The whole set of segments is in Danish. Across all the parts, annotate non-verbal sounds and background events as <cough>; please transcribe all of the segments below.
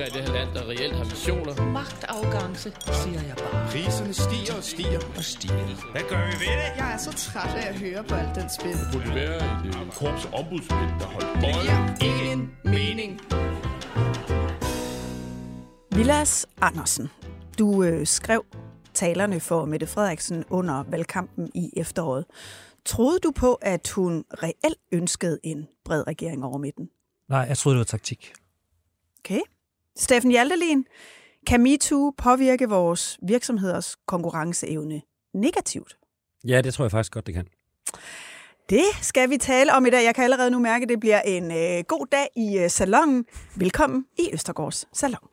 politikere i det her land, der reelt har visioner. Magtafgangse, siger jeg bare. Priserne stiger og stiger og stiger. Hvad gør vi ved det? Jeg er så træt af at høre på alt den spil. Det burde være et øh, korps ombudsmænd, der holdt Det bolden. giver ingen mening. Vilas Andersen, du øh, skrev talerne for Mette Frederiksen under valgkampen i efteråret. Troede du på, at hun reelt ønskede en bred regering over midten? Nej, jeg troede, det var taktik. Okay. Steffen Hjaltelin, kan MeToo påvirke vores virksomheders konkurrenceevne negativt? Ja, det tror jeg faktisk godt, det kan. Det skal vi tale om i dag. Jeg kan allerede nu mærke, at det bliver en øh, god dag i øh, salongen. Velkommen i Østergårds Salon.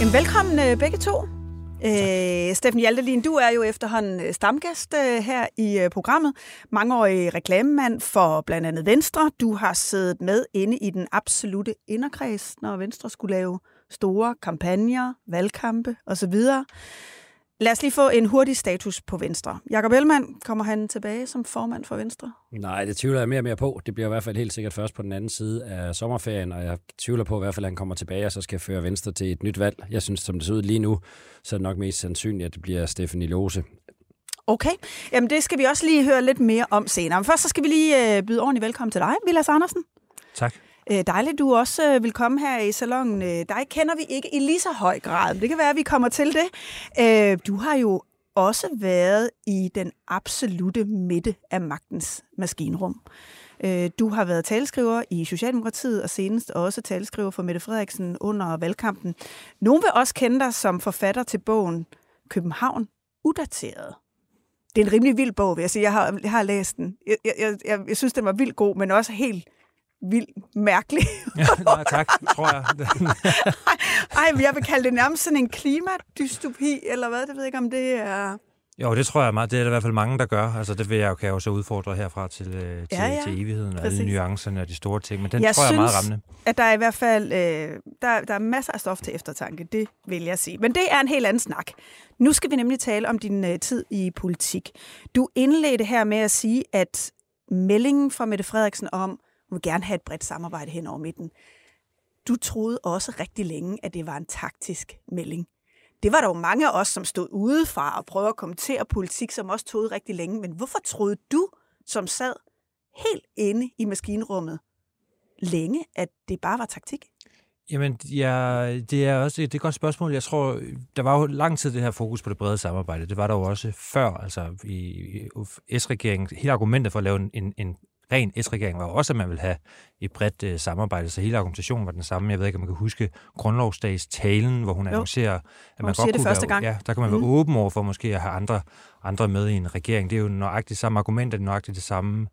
Jamen, velkommen øh, begge to. Øh, Steffen Hjaltelin, du er jo efterhånden øh, stamgæst øh, her i øh, programmet. Mangeårig reklamemand for blandt andet Venstre. Du har siddet med inde i den absolute inderkreds, når Venstre skulle lave store kampagner, valgkampe osv. Lad os lige få en hurtig status på Venstre. Jakob Ellemann, kommer han tilbage som formand for Venstre? Nej, det tvivler jeg mere og mere på. Det bliver i hvert fald helt sikkert først på den anden side af sommerferien, og jeg tvivler på i hvert fald, at han kommer tilbage, og så skal føre Venstre til et nyt valg. Jeg synes, som det ser ud lige nu, så er det nok mest sandsynligt, at det bliver Stefanie Lose. Okay, jamen det skal vi også lige høre lidt mere om senere. Men først så skal vi lige øh, byde ordentligt velkommen til dig, Vilas Andersen. Tak. Øh, dejligt, du også øh, vil komme her i salongen. Øh, dig kender vi ikke i lige så høj grad. Det kan være, at vi kommer til det. Du har jo også været i den absolute midte af magtens maskinrum. Du har været talskriver i Socialdemokratiet, og senest også talskriver for Mette Frederiksen under valgkampen. Nogle vil også kende dig som forfatter til bogen København Udateret. Det er en rimelig vild bog, vil jeg sige. Jeg har, jeg har læst den. Jeg, jeg, jeg, jeg synes, den var vildt god, men også helt vildt mærkelig. <laughs> Ja, nej, tak, tror jeg. <laughs> Ej, men jeg vil kalde det nærmest sådan en klimadystopi, eller hvad? Det ved jeg ikke, om det er... jo, det tror jeg meget. Det er der i hvert fald mange, der gør. Altså, det vil jeg jo, kan jeg jo så udfordre herfra til, øh, til, Ja, ja. til evigheden, og Præcis. alle nuancerne og de store ting. Men den jeg tror jeg er meget rammende. at der er i hvert fald øh, der, der er masser af stof til eftertanke, det vil jeg sige. Men det er en helt anden snak. Nu skal vi nemlig tale om din øh, tid i politik. Du indledte her med at sige, at meldingen fra Mette Frederiksen om, vil gerne have et bredt samarbejde hen over midten, du troede også rigtig længe, at det var en taktisk melding. Det var der jo mange af os, som stod udefra og prøvede at kommentere politik, som også troede rigtig længe. Men hvorfor troede du, som sad helt inde i maskinrummet længe, at det bare var taktik? Jamen, ja, det er også et, det er et godt spørgsmål. Jeg tror, der var jo lang tid det her fokus på det brede samarbejde. Det var der jo også før, altså i, S-regeringen. Hele argumentet for at lave en, en ren S-regering var også, at man ville have et bredt uh, samarbejde, så hele argumentationen var den samme. Jeg ved ikke, om man kan huske grundlovsdags talen, hvor hun Jo. annoncerer, at hun man godt det kunne første være, gang. Ja, der kan man Mhm. være åben over for måske at have andre, andre med i en regering. Det er jo nøjagtigt samme argument, det er nøjagtigt det samme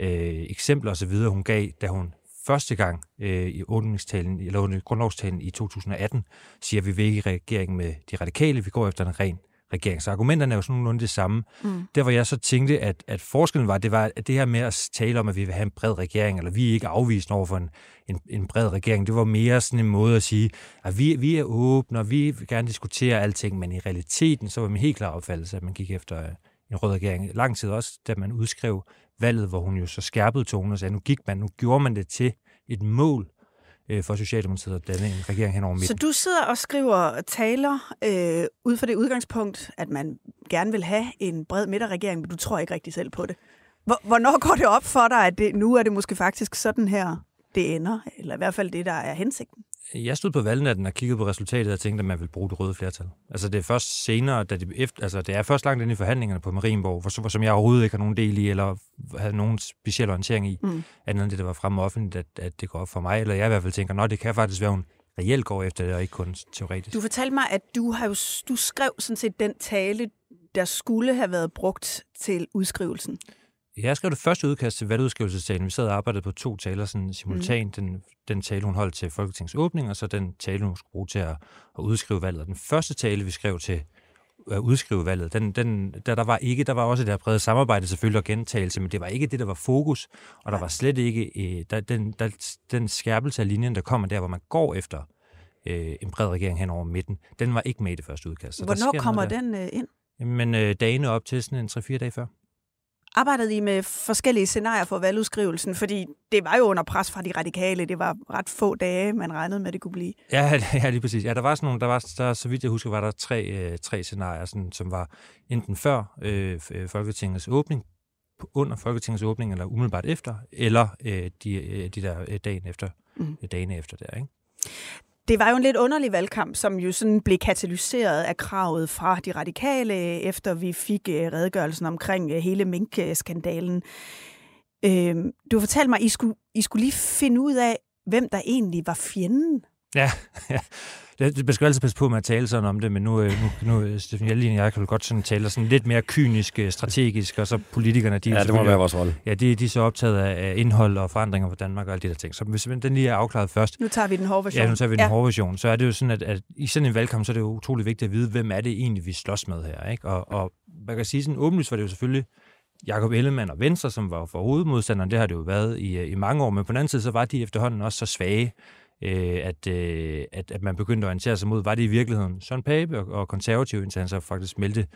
øh, eksempler osv., hun gav, da hun første gang øh, i åbningstalen, eller under grundlovstalen i 2018, siger, at vi vil ikke i regering med de radikale, vi går efter en ren regering. Så argumenterne er jo sådan nogenlunde det samme. Mm. Der, hvor jeg så tænkte, at, at forskellen var, det var at det her med at tale om, at vi vil have en bred regering, eller vi er ikke afvisende over for en, en, en bred regering, det var mere sådan en måde at sige, at vi, vi er åbne, og vi vil gerne diskutere alting, men i realiteten, så var min helt klar opfattelse, at man gik efter øh, en rød regering. Lang tid også, da man udskrev valget, hvor hun jo så skærpede tonen og sagde, nu gik man, nu gjorde man det til et mål øh, for Socialdemokratiet at danne en regering hen over midten. Så du sidder og skriver taler øh, ud fra det udgangspunkt, at man gerne vil have en bred midterregering, men du tror ikke rigtig selv på det. Hvor- Hvornår går det op for dig, at det, nu er det måske faktisk sådan her, det ender? Eller i hvert fald det, der er hensigten? Jeg stod på valgnatten og kiggede på resultatet og tænkte, at man ville bruge det røde flertal. Altså det er først senere, da det, efter, altså det er først langt inde i forhandlingerne på Marienborg, hvor, hvor- som jeg overhovedet ikke har nogen del i, eller havde nogen speciel orientering i, Mm. andet end det, der var fremme offentligt, at, at det går op for mig. Eller jeg i hvert fald tænker, at det kan faktisk være, hun reelt går efter det, og ikke kun teoretisk. Du fortalte mig, at du, har jo, du skrev sådan set den tale, der skulle have været brugt til udskrivelsen. Jeg skrev det første udkast til valgudskrivelsestalen. Vi sad og arbejdede på to taler sådan simultant. Mm. Den, den tale, hun holdt til Folketingets åbning, og så den tale, hun skulle bruge til at, at udskrive valget. Den første tale, vi skrev til at udskrive valget. Den, den, der, der var ikke, der var også det her brede samarbejde selvfølgelig og gentagelse, men det var ikke det, der var fokus, og der var slet ikke øh, der, den, der, den skærpelse af linjen, der kommer der, hvor man går efter øh, en bred regering hen over midten, den var ikke med i det første udkast. Så Hvornår kommer den øh, ind? Men øh, dagene op til sådan en 3-4 dage før. Arbejdede I med forskellige scenarier for valgudskrivelsen? Fordi det var jo under pres fra de radikale. Det var ret få dage, man regnede med, at det kunne blive. Ja, <laughs> ja lige præcis. Ja, der var sådan nogle, der var, der, så vidt jeg husker, var der tre, øh, tre scenarier, sådan, som var enten før øh, øh Folketingets åbning, under Folketingets åbning, eller umiddelbart efter, eller øh, de, øh, de der øh, dagen efter, mm. dagene efter der, ikke? Det var jo en lidt underlig valgkamp, som jo sådan blev katalyseret af kravet fra de radikale, efter vi fik øh, redegørelsen omkring øh, hele minkskandalen. Øhm, du fortalte mig, at I skulle, I skulle lige finde ud af, hvem der egentlig var fjenden. Ja, <laughs> ja. Det, det skal altid passe på med at tale sådan om det, men nu, øh, nu, nu Stefan Jelin og jeg kan vel godt sådan tale sådan lidt mere kynisk, øh, strategisk, og så politikerne, de, ja, det må være vores rolle. Ja, de, de er så optaget af indhold og forandringer for Danmark og alle de der ting. Så hvis den lige er afklaret først. Nu tager vi den hårde version. Ja, nu tager vi den ja. hårde version. Så er det jo sådan, at, at i sådan en valgkamp, så er det jo utrolig vigtigt at vide, hvem er det egentlig, vi slås med her. Ikke? Og, og man kan sige, sådan åbenlyst var det jo selvfølgelig Jakob Ellemann og Venstre, som var for hovedmodstanderen, det har det jo været i, i mange år, men på den anden side, så var de efterhånden også så svage, øh, at, øh, at, at man begyndte at orientere sig mod, var det i virkeligheden Søren Pape og, og konservativ, indtil han så faktisk meldte,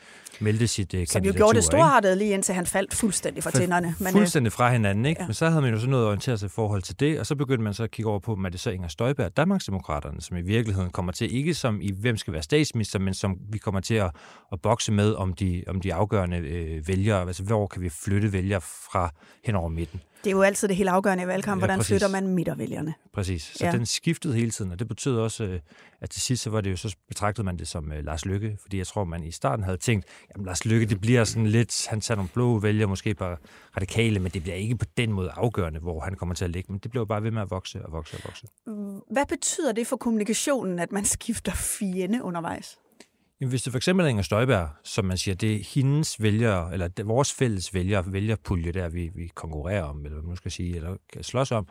meldte sit øh, Som jo gjorde det storhartet lige indtil han faldt fuldstændig fra tænderne. Men, øh, fuldstændig fra hinanden, ikke? Ja. Men så havde man jo så noget at orientere sig i forhold til det, og så begyndte man så at kigge over på, er det så Inger Støjberg, Danmarksdemokraterne, som i virkeligheden kommer til, ikke som i hvem skal være statsminister, men som vi kommer til at, at bokse med om de, om de afgørende øh, vælgere, altså hvor kan vi flytte vælgere fra hen over midten. Det er jo altid det helt afgørende i valgkamp, ja, hvordan præcis. flytter man midtervælgerne. Præcis. Så ja. den skiftede hele tiden, og det betød også, øh, at til sidst så var det jo, så betragtede man det som uh, Lars Lykke, fordi jeg tror, man i starten havde tænkt, jamen Lars Lykke, det bliver sådan lidt, han tager nogle blå vælgere, måske bare radikale, men det bliver ikke på den måde afgørende, hvor han kommer til at ligge, men det bliver bare ved med at vokse og vokse og vokse. Hvad betyder det for kommunikationen, at man skifter fjende undervejs? Jamen, hvis det for eksempel er Inger Støjberg, som man siger, det er hendes vælgere, eller vores fælles vælger, vælgerpulje, der vi, vi konkurrerer om, eller hvad man skal sige, eller kan slås om,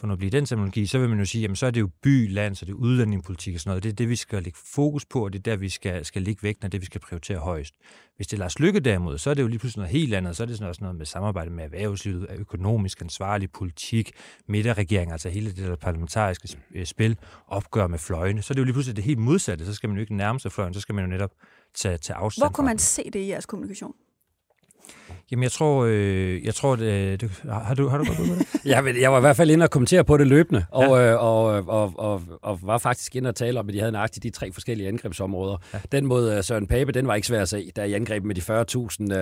for nu at blive den terminologi, så vil man jo sige, jamen så er det jo by, land, så det er udlændingepolitik og sådan noget. Det er det, vi skal lægge fokus på, og det er der, vi skal, skal ligge vægten, og det, vi skal prioritere højst. Hvis det er Lars Lykke derimod, så er det jo lige pludselig noget helt andet. Så er det sådan også noget med samarbejde med erhvervslivet, økonomisk ansvarlig politik, midterregering, altså hele det der parlamentariske øh, spil, opgør med fløjene. Så er det jo lige pludselig det helt modsatte. Så skal man jo ikke nærme sig fløjen, så skal man jo netop tage, tage afstand Hvor kunne man se det i jeres kommunikation? Jamen, jeg tror, øh, jeg tror det, det, har, du, har du godt ud med det? <laughs> ja, men jeg var i hvert fald inde og kommentere på det løbende, og, ja. øh, og, og, og, og var faktisk inde og tale om, at de havde nøjagtigt de tre forskellige angrebsområder. Ja. Den mod øh, Søren Pape, den var ikke svær at se, da i angreb med de 40.000,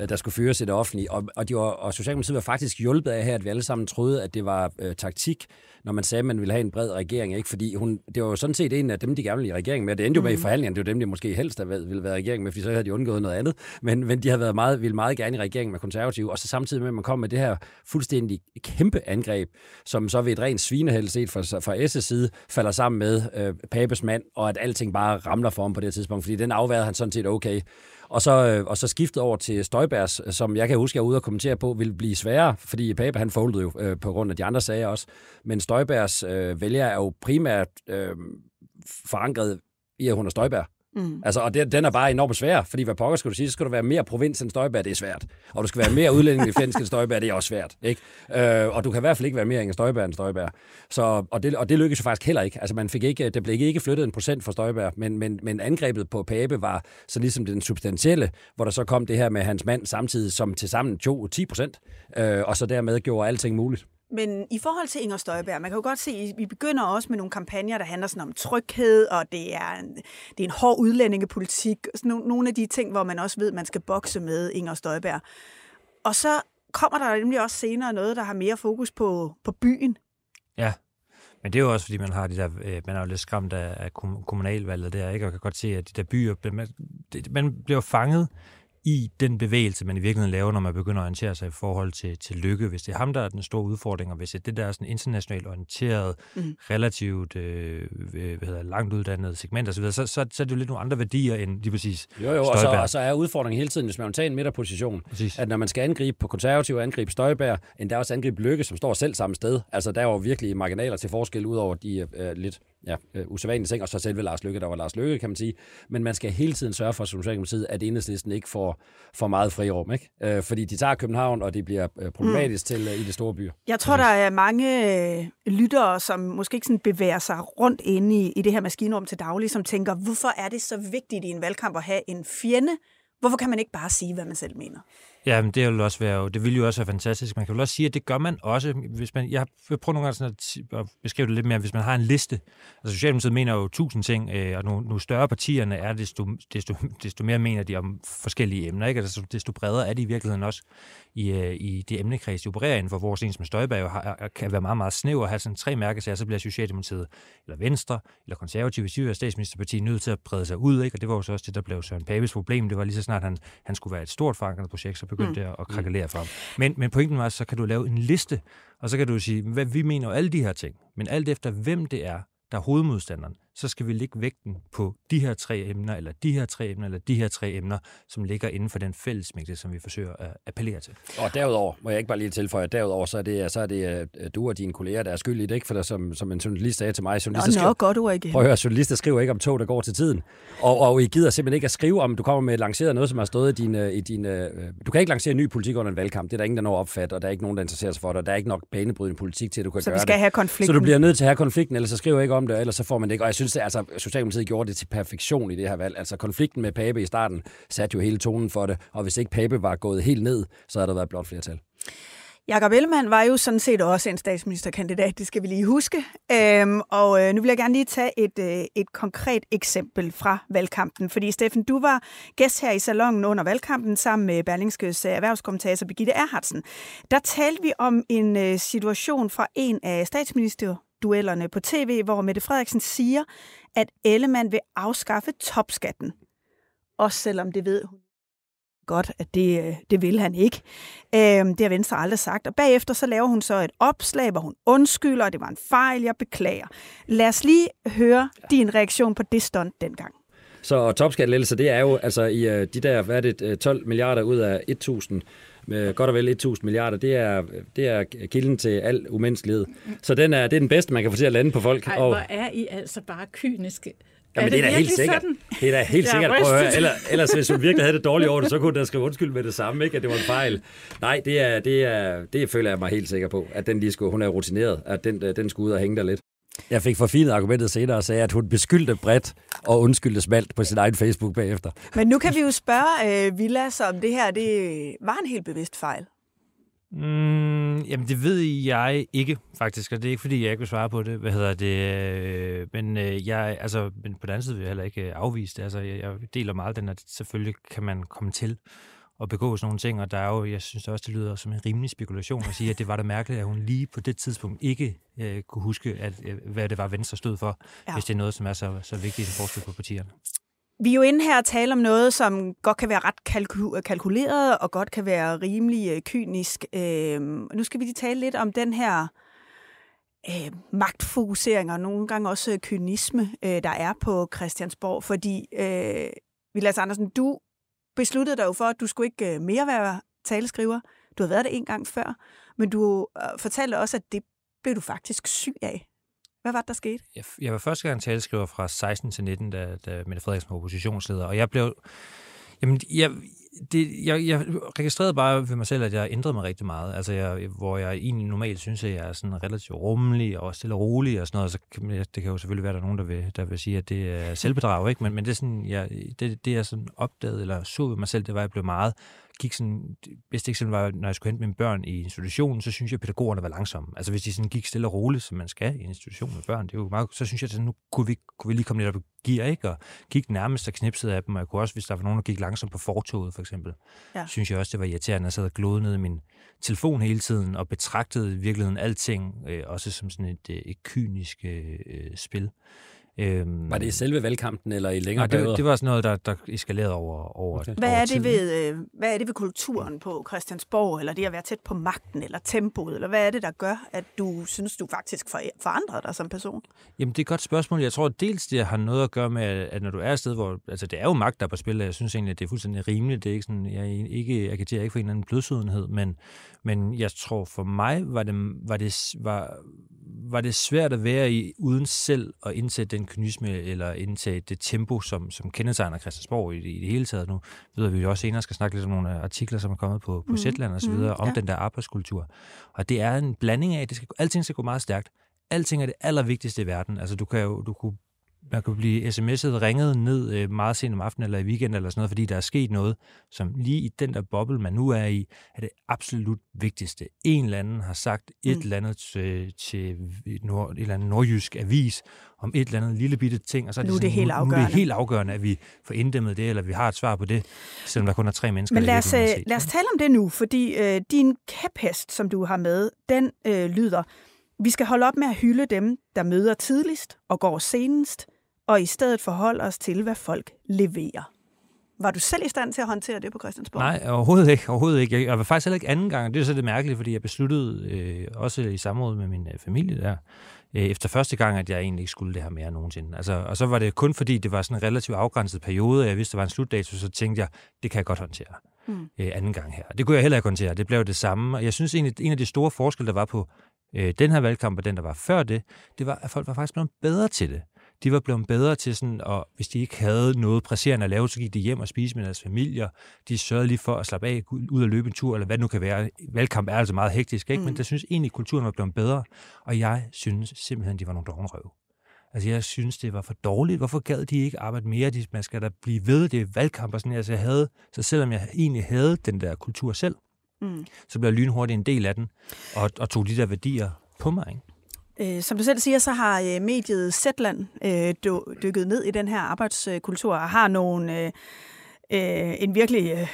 øh, der skulle fyres i det offentlige. Og, og, de var, og Socialdemokratiet var faktisk hjulpet af her, at vi alle sammen troede, at det var øh, taktik, når man sagde, at man ville have en bred regering. Ikke? Fordi hun, det var jo sådan set en af dem, de gerne ville i regering med. Det endte jo med mm. i forhandlingerne, det var dem, de måske helst ville være i regering med, fordi så havde de undgået noget andet. Men, men de havde været meget, ville meget gerne i regering med konservative, og så samtidig med, at man kom med det her fuldstændig kæmpe angreb, som så ved et rent svinehæld set fra, fra S' side, falder sammen med øh, Papes mand, og at alting bare ramler for ham på det tidspunkt, fordi den afværede han sådan set okay. Og så, øh, og så skiftet over til Støjbergs, som jeg kan huske, jeg er ude og kommentere på, vil blive sværere, fordi Pape han foldede jo øh, på grund af de andre sager også. Men Støjbergs øh, vælger er jo primært øh, forankret i, at hun er Støjberg. Mm. Altså, og det, den er bare enormt svær, fordi hvad pokker skal du sige, så skal du være mere provins end Støjbær, det er svært. Og du skal være mere udlændingefjendsk end Støjbær, det er også svært. Ikke? Øh, og du kan i hvert fald ikke være mere end Støjbær end Støjbær. Så, og, det, og det lykkedes jo faktisk heller ikke. Altså, man fik ikke, det blev ikke flyttet en procent for Støjbær, men, men, men angrebet på Pape var så ligesom den substantielle, hvor der så kom det her med hans mand samtidig, som til sammen tog 10 procent, øh, og så dermed gjorde alting muligt. Men i forhold til Inger Støjberg, man kan jo godt se, at vi begynder også med nogle kampagner, der handler sådan om tryghed, og det er en, det er en hård udlændingepolitik. Sådan nogle af de ting, hvor man også ved, at man skal bokse med Inger Støjberg. Og så kommer der nemlig også senere noget, der har mere fokus på, på byen. Ja, men det er jo også, fordi man har de der, øh, man er jo lidt skræmt af, af kommunalvalget der, ikke? og kan godt se, at de der byer, man, man bliver fanget i den bevægelse, man i virkeligheden laver, når man begynder at orientere sig i forhold til, til lykke. Hvis det er ham, der er den store udfordring, og hvis det er det der er sådan internationalt orienteret, mm. relativt øh, hvad hedder, langt uddannet segment osv., så, så, så, så er det jo lidt nogle andre værdier end lige præcis Jo, jo, og så, og så er udfordringen hele tiden, hvis man vil tage en midterposition, præcis. at når man skal angribe på konservativ, angribe Støjbær, endda også angribe Lykke, som står selv samme sted, altså der er jo virkelig marginaler til forskel ud over de øh, lidt ja, øh, usædvanlige ting, og så selve Lars Lykke, der var Lars Lykke, kan man sige. Men man skal hele tiden sørge for, som Socialdemokratiet, at enhedslisten ikke får for meget frirum, ikke? Øh, fordi de tager København, og det bliver øh, problematisk mm. til øh, i de store byer. Jeg tror, der er mange øh, lyttere, som måske ikke sådan bevæger sig rundt inde i, i det her maskinrum til daglig, som tænker, hvorfor er det så vigtigt i en valgkamp at have en fjende? Hvorfor kan man ikke bare sige, hvad man selv mener? Ja, men det vil også være, det vil jo også være fantastisk. Man kan jo også sige, at det gør man også, hvis man, jeg prøver nogle gange sådan at, at beskrive det lidt mere, hvis man har en liste. Altså Socialdemokratiet mener jo tusind ting, øh, og nu, nu større partierne er, desto, desto, desto mere mener de om forskellige emner, ikke? Altså, desto bredere er de i virkeligheden også i, øh, i det emnekreds, de opererer inden for. Vores en som Støjberg jo har, kan være meget, meget snæv og have sådan tre mærkesager, så bliver Socialdemokratiet eller Venstre eller Konservative, hvis de er statsministerparti, nødt til at brede sig ud, ikke? og det var jo så også det, der blev Søren Papes problem. Det var lige så snart, han, han skulle være et stort forankret projekt, så begyndte mm. det at krakelere for ham. Men, men pointen var, så kan du lave en liste, og så kan du sige, hvad vi mener alle de her ting, men alt efter hvem det er, der er hovedmodstanderen, så skal vi lægge vægten på de her tre emner, eller de her tre emner, eller de her tre emner, som ligger inden for den fællesmængde, som vi forsøger at appellere til. Og derudover, må jeg ikke bare lige tilføje, at derudover så er det, så er det uh, du og dine kolleger, der er skyld i det, ikke? For der, som, som en journalist sagde til mig, journalister Nå, skriver, godt ord igen. Prøv at høre, journalister skriver ikke om tog, der går til tiden. Og, og I gider simpelthen ikke at skrive om, du kommer med lanceret noget, som har stået i din, i din uh, du kan ikke lancere ny politik under en valgkamp. Det er der ingen, der når opfat, og der er ikke nogen, der interesserer sig for det, og der er ikke nok banebrydende politik til, at du kan så gøre det. Så vi skal det. have konflikten. Så du bliver nødt til at have konflikten, ellers så skriver jeg ikke om det, ellers så får man det ikke. Og jeg synes, altså, Socialdemokratiet gjorde det til perfektion i det her valg. Altså konflikten med Pape i starten satte jo hele tonen for det, og hvis ikke Pape var gået helt ned, så havde der været blot flertal. Jakob Ellemann var jo sådan set også en statsministerkandidat, det skal vi lige huske. Øhm, og øh, nu vil jeg gerne lige tage et, øh, et konkret eksempel fra valgkampen. Fordi Steffen, du var gæst her i salongen under valgkampen sammen med Berlingskes øh, erhvervskommentator Birgitte Erhardsen. Der talte vi om en øh, situation fra en af statsminister duellerne på tv, hvor Mette Frederiksen siger, at Ellemann vil afskaffe topskatten. Også selvom det ved hun godt, at det, det vil han ikke. Øhm, det har Venstre aldrig sagt. Og bagefter så laver hun så et opslag, hvor hun undskylder, og det var en fejl, jeg beklager. Lad os lige høre din reaktion på det stunt dengang. Så topskattelettelser, det er jo altså i uh, de der, hvad er det, 12 milliarder ud af 1000 med godt og vel 1000 milliarder, det er, det er kilden til al umenneskelighed. Så den er, det er den bedste, man kan få til at lande på folk. Ej, og, hvor er I altså bare kyniske. Jamen, det, det er da helt sikkert. Sådan? Det er da helt sikkert. Prøv at høre. Ellers, ellers, hvis hun virkelig havde det dårligt over det, så kunne der skrive undskyld med det samme, ikke? at det var en fejl. Nej, det, er, det, er, det føler jeg mig helt sikker på, at den lige skulle, hun er rutineret, at den, den skulle ud og hænge der lidt. Jeg fik forfinet argumentet senere og sagde, at hun beskyldte bredt og undskyldte smalt på sin egen Facebook bagefter. Men nu kan vi jo spørge uh, Vilas, om det her det var en helt bevidst fejl. Mm, jamen, det ved jeg ikke, faktisk, og det er ikke, fordi jeg ikke vil svare på det. Hvad hedder det? Men, øh, jeg, altså, men på den anden side vil jeg heller ikke afvise det. Altså, jeg, jeg deler meget den, at selvfølgelig kan man komme til at begå sådan nogle ting, og der er jo, jeg synes også, det lyder som en rimelig spekulation at sige, at det var da mærkeligt, at hun lige på det tidspunkt ikke øh, kunne huske, at, øh, hvad det var, Venstre stod for, ja. hvis det er noget, som er så, så vigtigt i forskel på partierne. Vi er jo inde her og tale om noget, som godt kan være ret kalku- kalkuleret og godt kan være rimelig øh, kynisk. Øh, nu skal vi lige tale lidt om den her øh, magtfokusering og nogle gange også kynisme, øh, der er på Christiansborg. Fordi, øh, Vilas Andersen, du besluttede dig jo for, at du skulle ikke øh, mere være taleskriver. Du har været det en gang før, men du øh, fortalte også, at det blev du faktisk syg af. Hvad var det, der skete? Jeg, jeg var første gang taleskriver fra 16 til 19, da, da Mette Frederiksen var oppositionsleder, og jeg blev... Jamen, jeg, det, jeg, jeg registrerede bare ved mig selv, at jeg ændrede mig rigtig meget. Altså, jeg, hvor jeg egentlig normalt synes, at jeg er sådan relativt rummelig og stille og rolig og sådan noget. Så kan, det kan jo selvfølgelig være, at der er nogen, der vil, der vil sige, at det er selvbedrag, ikke? Men, men det, er sådan, jeg, det, det, jeg sådan opdagede eller så ved mig selv, det var, at jeg blev meget gik sådan, bedste eksempel var, når jeg skulle hente mine børn i institutionen, så synes jeg, at pædagogerne var langsomme. Altså hvis de sådan gik stille og roligt, som man skal i en institution med børn, det er jo meget, så synes jeg, at nu kunne vi, kunne vi lige komme lidt op i gear, ikke? Og gik nærmest og knipsede af dem, og jeg kunne også, hvis der var nogen, der gik langsomt på fortoget, for eksempel, ja. synes jeg også, det var irriterende, at jeg sad og glodede ned i min telefon hele tiden, og betragtede i virkeligheden alting, øh, også som sådan et, øh, et kynisk øh, spil. Øhm, var det i selve valgkampen eller i længere nej, det, det var sådan noget, der, der eskalerede over, over okay. hvad, er det ved, øh, hvad er det ved kulturen på Christiansborg, eller det at være tæt på magten, eller tempoet, eller hvad er det, der gør, at du synes, du faktisk forandrer dig som person? Jamen, det er et godt spørgsmål. Jeg tror, at dels det har noget at gøre med, at når du er et sted, hvor... Altså, det er jo magt, der er på spil, og jeg synes egentlig, at det er fuldstændig rimeligt. Det er ikke sådan, jeg, ikke, jeg kan ikke for en eller anden blødsødenhed, men, men jeg tror, for mig var det, var det, var, var det svært at være i, uden selv at indsætte den kynisme eller indtage det tempo, som, som kendetegner Christiansborg i, i det hele taget. Nu ved vi jo også senere skal snakke lidt om nogle artikler, som er kommet på, på mm. Zetland og så videre, mm, om ja. den der arbejdskultur. Og det er en blanding af, det skal, alting skal gå meget stærkt. Alting er det allervigtigste i verden. Altså, du kan jo du kunne man kunne blive sms'et ringet ned øh, meget sent om aftenen eller i weekend eller sådan noget, fordi der er sket noget, som lige i den der boble, man nu er i, er det absolut vigtigste. En eller anden har sagt et mm. eller andet til, til nord, et eller andet nordjysk avis om et eller andet lille bitte ting, og så er det, nu er det, sådan, helt nu, afgørende. nu er det helt afgørende, at vi får inddæmmet det, eller vi har et svar på det, selvom der kun er tre mennesker. Men lad os, øh, lad os tale om det nu, fordi øh, din kæphest, som du har med, den øh, lyder, vi skal holde op med at hylde dem, der møder tidligst og går senest, og i stedet forholde os til, hvad folk leverer. Var du selv i stand til at håndtere det på Christiansborg? Nej, overhovedet ikke. Overhovedet ikke. Jeg var faktisk heller ikke anden gang. Det er så det mærkelige, fordi jeg besluttede øh, også i samråd med min øh, familie der, øh, efter første gang, at jeg egentlig ikke skulle det her mere nogensinde. Altså, og så var det kun fordi, det var sådan en relativt afgrænset periode, og jeg vidste, der var en slutdato, så tænkte jeg, det kan jeg godt håndtere mm. øh, anden gang her. Det kunne jeg heller ikke håndtere. Det blev det samme. Og jeg synes egentlig, en af de store forskelle, der var på øh, den her valgkamp og den, der var før det, det var, at folk var faktisk blevet bedre til det de var blevet bedre til sådan, og hvis de ikke havde noget presserende at lave, så gik de hjem og spiste med deres familier. De sørgede lige for at slappe af, ud og løbe en tur, eller hvad det nu kan være. Valgkamp er altså meget hektisk, ikke? Mm. men jeg synes egentlig, kulturen var blevet bedre, og jeg synes simpelthen, de var nogle dognrøve. Altså, jeg synes, det var for dårligt. Hvorfor gad de ikke arbejde mere? De, man skal da blive ved, det er valgkamp og sådan Altså, jeg havde, så selvom jeg egentlig havde den der kultur selv, mm. så blev jeg lynhurtigt en del af den, og, og tog de der værdier på mig. Ikke? Øh, som du selv siger, så har øh, mediet Zetland øh, dykket ned i den her arbejdskultur og har nogle... Øh, øh, en virkelig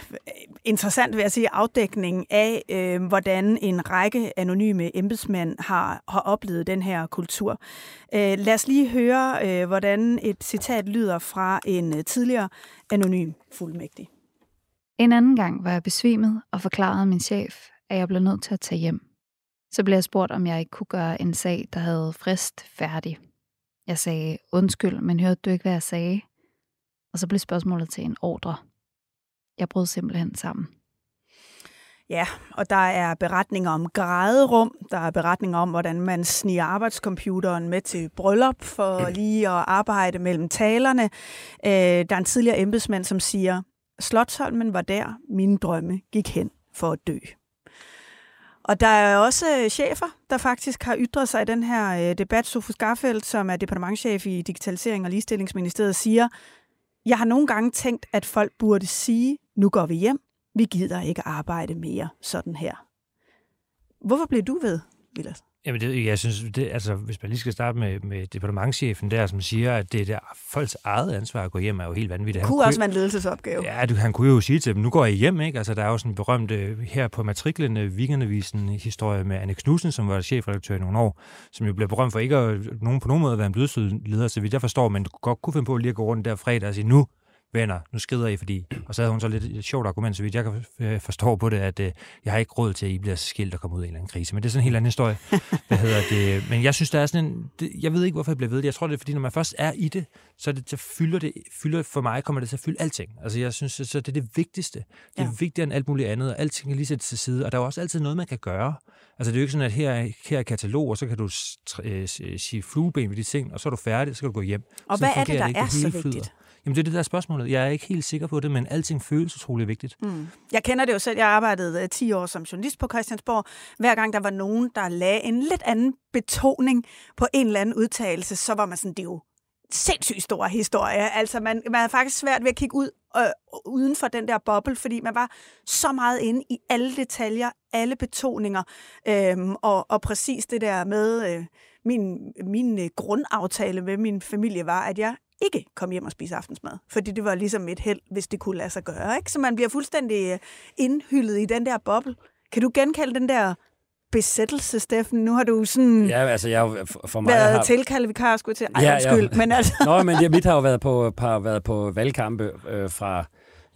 interessant, vil jeg sige, afdækning af, øh, hvordan en række anonyme embedsmænd har, har oplevet den her kultur. Øh, lad os lige høre, øh, hvordan et citat lyder fra en tidligere anonym fuldmægtig. En anden gang var jeg besvimet og forklarede min chef, at jeg blev nødt til at tage hjem. Så blev jeg spurgt, om jeg ikke kunne gøre en sag, der havde frist færdig. Jeg sagde, undskyld, men hørte du ikke, hvad jeg sagde? Og så blev spørgsmålet til en ordre. Jeg brød simpelthen sammen. Ja, og der er beretninger om græderum, der er beretninger om, hvordan man sniger arbejdscomputeren med til bryllup for lige at arbejde mellem talerne. Øh, der er en tidligere embedsmand, som siger, Slotsholmen var der, mine drømme gik hen for at dø. Og der er også øh, chefer, der faktisk har ytret sig i den her øh, debat. Sofus Garfeldt, som er departementchef i Digitalisering og Ligestillingsministeriet, siger, jeg har nogle gange tænkt, at folk burde sige, nu går vi hjem, vi gider ikke arbejde mere sådan her. Hvorfor blev du ved, Vilas? Jamen, det, jeg synes, det, altså, hvis man lige skal starte med, med departementchefen der, som siger, at det er folks eget ansvar at gå hjem, er jo helt vanvittigt. Det kunne han også være en ledelsesopgave. Ja, du, han kunne jo sige til dem, nu går I hjem, ikke? Altså, der er jo sådan en berømt øh, her på matriklen, øh, weekendavisen historie med Anne Knudsen, som var chefredaktør i nogle år, som jo blev berømt for ikke at nogen på nogen måde at være en blødsød så vidt jeg forstår, men du godt kunne finde på lige at gå rundt der fredag og sige, nu venner, nu skrider I, fordi... Og så havde hun så lidt et sjovt argument, så vidt jeg kan øh, forstå på det, at øh, jeg har ikke råd til, at I bliver skilt og kommer ud af en eller anden krise. Men det er sådan en helt anden historie. <laughs> Hvad hedder det? Men jeg synes, der er sådan en... Det, jeg ved ikke, hvorfor jeg bliver ved det. Jeg tror, det er, fordi når man først er i det, så, det, så fylder det... Fylder, for mig kommer det til at fylde alting. Altså, jeg synes, så det er det vigtigste. Det er ja. vigtigere end alt muligt andet, og alting kan lige sætte til side. Og der er også altid noget, man kan gøre. Altså, det er jo ikke sådan, at her, her er katalog, og så kan du øh, sige flueben ved de ting, og så er du færdig, så kan du gå hjem. Og sådan hvad er det, der det er så vigtigt? Jamen det er det der spørgsmål. Jeg er ikke helt sikker på det, men alting føles utrolig vigtigt. Mm. Jeg kender det jo selv. Jeg arbejdede øh, 10 år som journalist på Christiansborg. Hver gang der var nogen, der lagde en lidt anden betoning på en eller anden udtalelse, så var man sådan, det er jo sindssygt stor historie. Altså, man, man havde faktisk svært ved at kigge ud øh, uden for den der boble, fordi man var så meget inde i alle detaljer, alle betoninger, øh, og, og præcis det der med øh, min, min øh, grundaftale med min familie var, at jeg ikke komme hjem og spise aftensmad. Fordi det var ligesom et held, hvis det kunne lade sig gøre. Ikke? Så man bliver fuldstændig øh, indhyllet i den der boble. Kan du genkalde den der besættelse, Steffen? Nu har du sådan Ja, altså jeg for mig været har... tilkaldet vikar, skulle jeg til. Ej, Ja, undskyld, ja. men altså... <laughs> Nå, men det, mit har jo været på, har været på valgkampe øh, fra,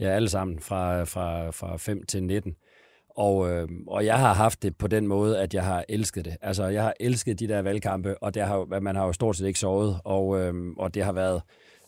ja, alle sammen, fra, fra, fra 5 til 19. Og, øh, og jeg har haft det på den måde, at jeg har elsket det. Altså, jeg har elsket de der valgkampe, og det har, man har jo stort set ikke sovet, og, øh, og det har været...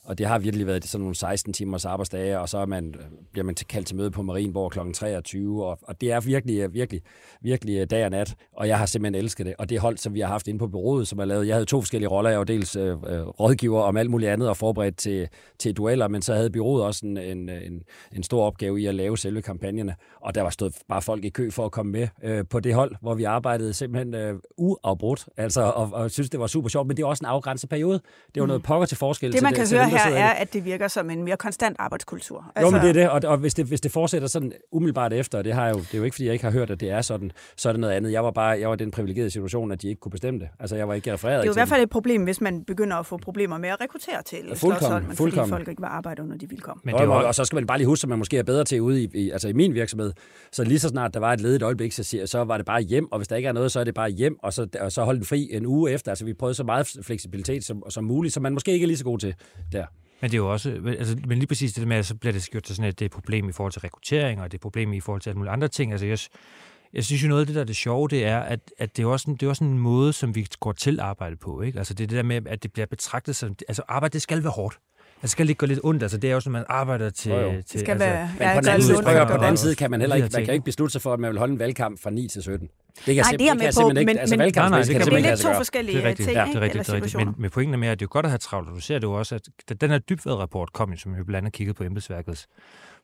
Og det har virkelig været sådan nogle 16 timers arbejdsdage, og så er man, bliver man kaldt til møde på Marienborg kl. 23, og, og det er virkelig, virkelig, virkelig dag og nat, og jeg har simpelthen elsket det. Og det hold, som vi har haft inde på bureauet, som er lavet, jeg havde to forskellige roller, jeg var dels øh, øh, rådgiver om alt muligt andet og forberedt til, til dueller, men så havde bureauet også en, en, en, en stor opgave i at lave selve kampagnerne, og der var stået bare folk i kø for at komme med øh, på det hold, hvor vi arbejdede simpelthen øh, uafbrudt, altså, og, og synes, det var super sjovt, men det er også en afgrænset periode. Det var noget pokker til forskel Det, til man kan til høre dem, der her, er, at det virker som en mere konstant arbejdskultur. Altså... Jo, men det er det, og, og hvis, det, hvis det fortsætter sådan umiddelbart efter, og det, har jeg jo, det er jo ikke, fordi jeg ikke har hørt, at det er sådan, så er det noget andet. Jeg var bare jeg var i den privilegerede situation, at de ikke kunne bestemme det. Altså, jeg var ikke refereret Det er jo i hvert fald et problem, hvis man begynder at få problemer med at rekruttere til Fuldkommen, Slotsholmen, fordi fuldkommen. folk ikke vil arbejde under de vilkår. Men det var... Og så skal man bare lige huske, at man måske er bedre til ude i, i, altså i min virksomhed. Så lige så snart der var et ledigt øjeblik, så, siger, så var det bare hjem, og hvis der ikke er noget, så er det bare hjem, og så, og så holde den fri en uge efter. Altså vi prøvede så meget fleksibilitet som, som muligt, som man måske ikke er lige så god til der. Men det er jo også, altså, men lige præcis det med, at så bliver det gjort til sådan, at det er et problem i forhold til rekruttering, og det er et problem i forhold til alle mulige andre ting. Altså, jeg, jeg synes jo noget af det, der er det sjove, det er, at, at det, er også en, det er også en måde, som vi går til arbejde på. Ikke? Altså, det er det der med, at det bliver betragtet som... Altså, arbejde, det skal være hårdt. Altså, det skal ikke gå lidt ondt. Altså, det er også, når man arbejder til... Jo, jo. til Det skal altså, være- Men Ja, på den anden side, på den anden side kan man heller ikke, man kan ikke beslutte sig for, at man vil holde en valgkamp fra 9 til 17. Det kan Nej, simp- det er med på, ikke, men- altså men- Nej, nej, kan det det kan simpelthen det er ikke lidt to forskellige Det er rigtigt, ting, ja, det er rigtigt, det er. Men, men pointen er med, at det er jo godt at have travlt, og du ser det jo også, at da den her dybved-rapport kom, jo, som jo blandt andet kiggede på embedsværkets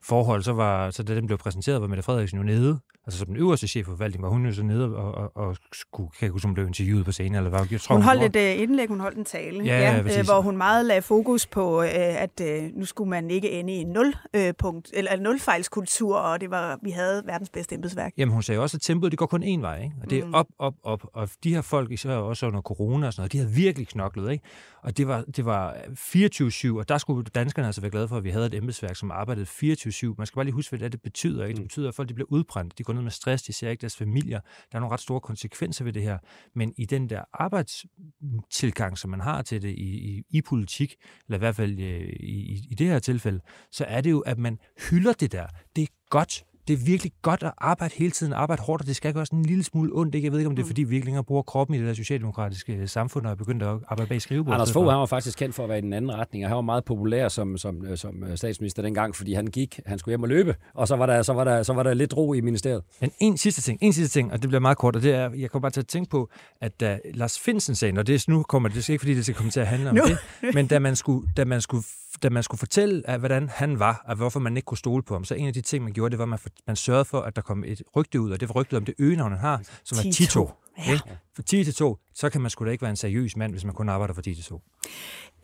forhold, så, var, så da den blev præsenteret, var Mette Frederiksen jo nede. Altså som den øverste chef for forvaltningen, var hun jo så nede og, og, og skulle, kan jeg huske, om hun blev interviewet på scenen, eller hvad? Jeg tror, Hun holdt gjorde. et uh, indlæg, hun holdt en tale, Ja, ja, præcis. øh, hvor hun meget lagde fokus på, uh, at uh, nu skulle man ikke ende i en nul, uh, punkt, eller en nulfejlskultur, og det var, vi havde verdens bedste embedsværk. Jamen hun sagde også, at tempoet det går kun én vej, ikke? Og det er Mm. op, op, op. Og de her folk, især også under corona og sådan noget, de havde virkelig knoklet, ikke? Og det var, det var 24-7, og der skulle danskerne altså være glade for, at vi havde et embedsværk, som arbejdede 24-7. Man skal bare lige huske, hvad det, er, det betyder, ikke? Det betyder, at folk de bliver udbrændt, de går ned med stress, de ser ikke deres familier. Der er nogle ret store konsekvenser ved det her. Men i den der arbejdstilgang, som man har til det i, i, i politik, eller i hvert fald øh, i, i, i det her tilfælde, så er det jo, at man hylder det der. Det er godt. Det er virkelig godt at arbejde hele tiden, arbejde hårdt, og det skal gøre sådan en lille smule ondt. Ikke? Jeg ved ikke, om det er, fordi vi ikke længere bruger kroppen i det der socialdemokratiske øh, samfund, og er begyndt at arbejde bag skrivebordet. Anders Fogh, han var faktisk kendt for at være i den anden retning, og han var meget populær som, som, øh, som øh, statsminister dengang, fordi han gik, han skulle hjem og løbe, og så var der, så var der, så var der lidt ro i ministeriet. Men en sidste ting, en sidste ting, og det bliver meget kort, og det er, jeg kommer bare til at tænke på, at da Lars Finsen sagen, og det er nu kommer det, det er ikke fordi, det skal komme til at handle om <laughs> Nu. det, men da man skulle, da man skulle, da man skulle fortælle, at, hvordan han var, og hvorfor man ikke kunne stole på ham, så en af de ting, man gjorde, det var, at man, man sørgede for, at der kom et rygte ud, og det var rygtet om det øgenavn, han har, som er Tito. Tito. Ja. Ikke? For 10 til 2, så kan man sgu da ikke være en seriøs mand, hvis man kun arbejder for 10 til 2.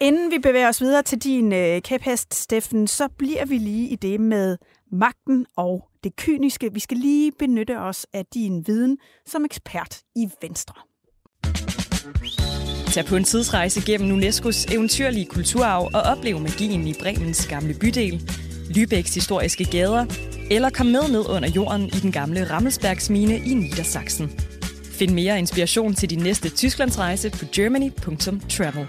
Inden vi bevæger os videre til din øh, kæphest, Steffen, så bliver vi lige i det med magten og det kyniske. Vi skal lige benytte os af din viden som ekspert i Venstre. Tag på en tidsrejse gennem UNESCO's eventyrlige kulturarv og oplev magien i Bremens gamle bydel, Lübecks historiske gader, eller kom med ned under jorden i den gamle Rammelsbergsmine i Niedersachsen. Find mere inspiration til din næste Tysklandsrejse på germany.travel.